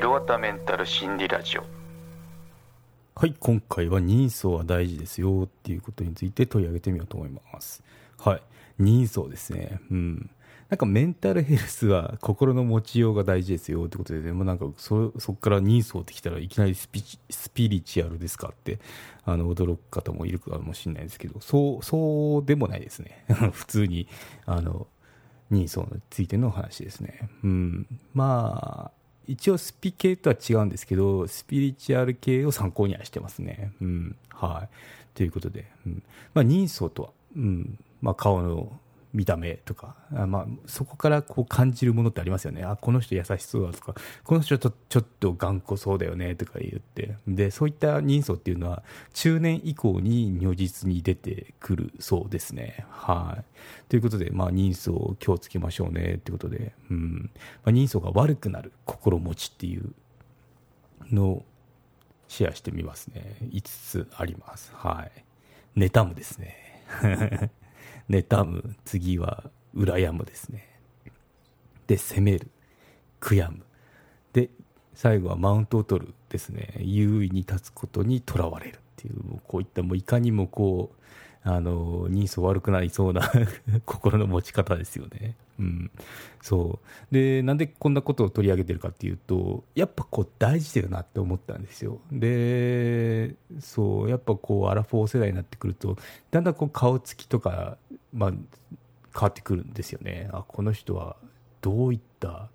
ヒロワタメンタル心理ラジオ。はい今回は人相は大事ですよっていうことについて取り上げてみようと思います。はい人相ですね。うん。なんかメンタルヘルスは心の持ちようが大事ですよってことで、でもなんかそそこから人相ってきたらいきなりスピスピリチュアルですかってあの驚く方もいるかもしれないですけどそうそうでもないですね。普通にあの人相についての話ですね。うん、まあ一応スピ系とは違うんですけどスピリチュアル系を参考にはしてますね。うん。はい、ということで、うん。まあ、人相とは、うん。まあ、顔の見た目とか、あまあ、そこからこう感じるものってありますよね。あ、この人優しそうだとか、この人ちょちょっと頑固そうだよねとか言って。で、そういった人相っていうのは中年以降に如実に出てくるそうですね。はい。ということで、まあ人相を気をつけましょうねってことで、うん。まあ、人相が悪くなる心持ちっていうのをシェアしてみますね。5つあります。はい。妬むですね。妬む次は羨むですね。で攻める悔やむ。で最後はマウントを取るですね。優位に立つことにとらわれるっていうこういったもういかにもこうあの人相悪くなりそうな 心の持ち方ですよね。うん、そう。でなんでこんなことを取り上げてるかっていうとやっぱこう大事だよなって思ったんですよ。でそうやっぱこうアラフォー世代になってくるとだんだんこう顔つきとか、まあ、変わってくるんですよね。あこの人はどういった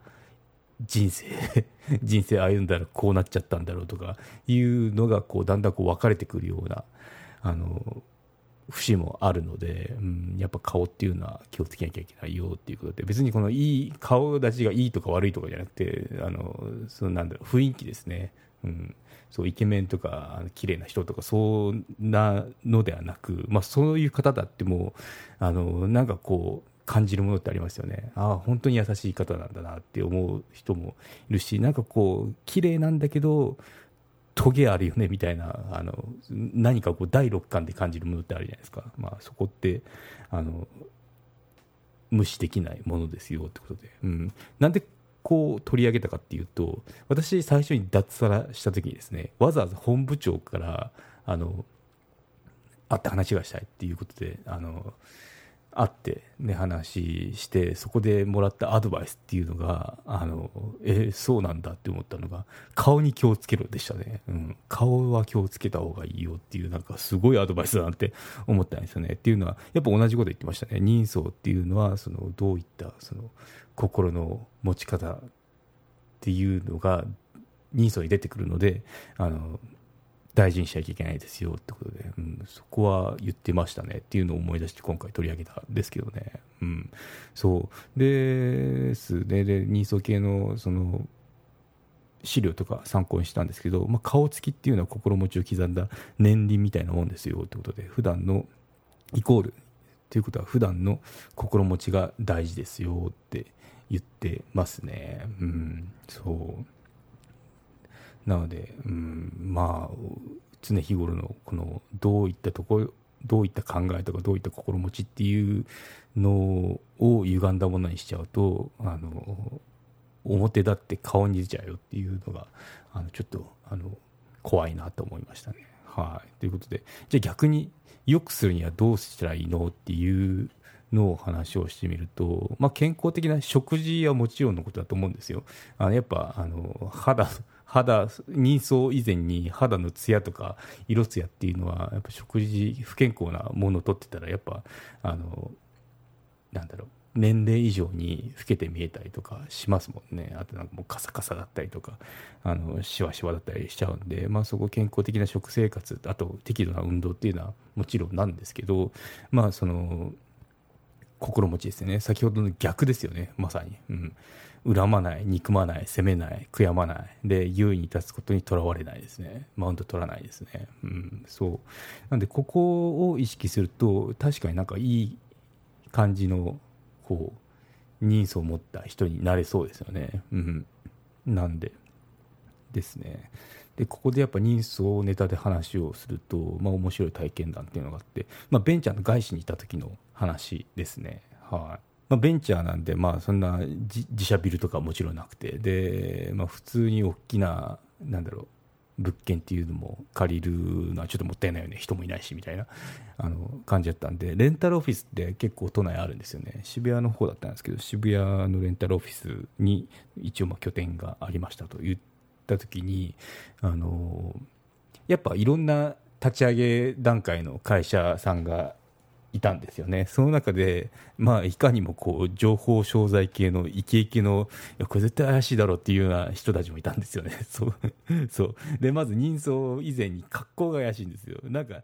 人生 人生歩んだらこうなっちゃったんだろうとかいうのがこうだんだんこう分かれてくるようなあの節もあるので、うん、やっぱ顔っていうのは気をつけなきゃいけないよっていうことで別にこのいい顔立ちがいいとか悪いとかじゃなくてあのそのなんだろう雰囲気ですね、うん、そうイケメンとか綺麗な人とかそんなのではなく、まあ、そういう方だってもうあのなんかこう感じるものってありますよね。ああ本当に優しい方なんだなって思う人もいるしなんかこう綺麗なんだけどトゲあるよねみたいなあの何かこう第六感で感じるものってあるじゃないですか、まあ、そこってあの無視できないものですよってことで、うん、なんでこう取り上げたかっていうと私最初に脱サラした時にですねわざわざ本部長からあの会って話がしたいっていうことであの会ってね話してそこでもらったアドバイスっていうのがあのえー、そうなんだって思ったのが顔に気をつけろでしたね、うん、顔は気をつけた方がいいよっていうなんかすごいアドバイスだなって思ったんですよね。っていうのはやっぱ同じこと言ってましたね。人相っていうのはそのどういったその心の持ち方っていうのが人相に出てくるのであの大事にしなきゃいけないですよってことで、うん、そこは言ってましたねっていうのを思い出して今回取り上げたんですけどね、うん、そうですね。で人相系のその資料とか参考にしたんですけど、まあ、顔つきっていうのは心持ちを刻んだ年輪みたいなもんですよってことで普段のイコールということは普段の心持ちが大事ですよって言ってますね。うん。そう。なので、うん、まあ常日頃のこのどういったとこどういった考えとかどういった心持ちっていうのを歪んだものにしちゃうとあの表立って顔に出ちゃうよっていうのがあのちょっとあの怖いなと思いましたね。はい、ということでじゃあ逆に良くするにはどうしたらいいのっていうのを話をしてみると、まあ、健康的な食事はもちろんのことだと思うんですよ。あのやっぱあの肌肌人相以前に肌のツヤとか色ツヤっていうのはやっぱ食事不健康なものをとってたらやっぱあのなんだろう年齢以上に老けて見えたりとかしますもんね。あとなんかもうカサカサだったりとかあのシワシワだったりしちゃうんで、まあ、そこ健康的な食生活あと適度な運動っていうのはもちろんなんですけどまあその心持ちですね。先ほどの逆ですよねまさに、うん、恨まない憎まない責めない悔やまない。で優位に立つことにとらわれないですね。マウント取らないですね、うん、そう。なんでここを意識すると確かになんかいい感じのこう人相を持った人になれそうですよね、うん、なんでですね。でここでやっぱ人相をネタで話をすると、まあ、面白い体験談っていうのがあって、まあ、ベンチャーの外資にいた時の話ですね。はい。まあ、ベンチャーなんで、まあ、そんな自社ビルとかもちろんなくてで、まあ、普通に大きななんだろう物件っていうのも借りるのはちょっともったいないよね人もいないしみたいなあの感じだったんでレンタルオフィスって結構都内あるんですよね。渋谷の方だったんですけど渋谷のレンタルオフィスに一応まあ拠点がありましたと言った時にあのやっぱいろんな立ち上げ段階の会社さんがいたんですよね。その中で、まあ、いかにもこう、情報商材系のイケイケの、いや、これ絶対怪しいだろうっていうような人たちもいたんですよね。そう。そう。で、まず人相以前に格好が怪しいんですよ。なんか、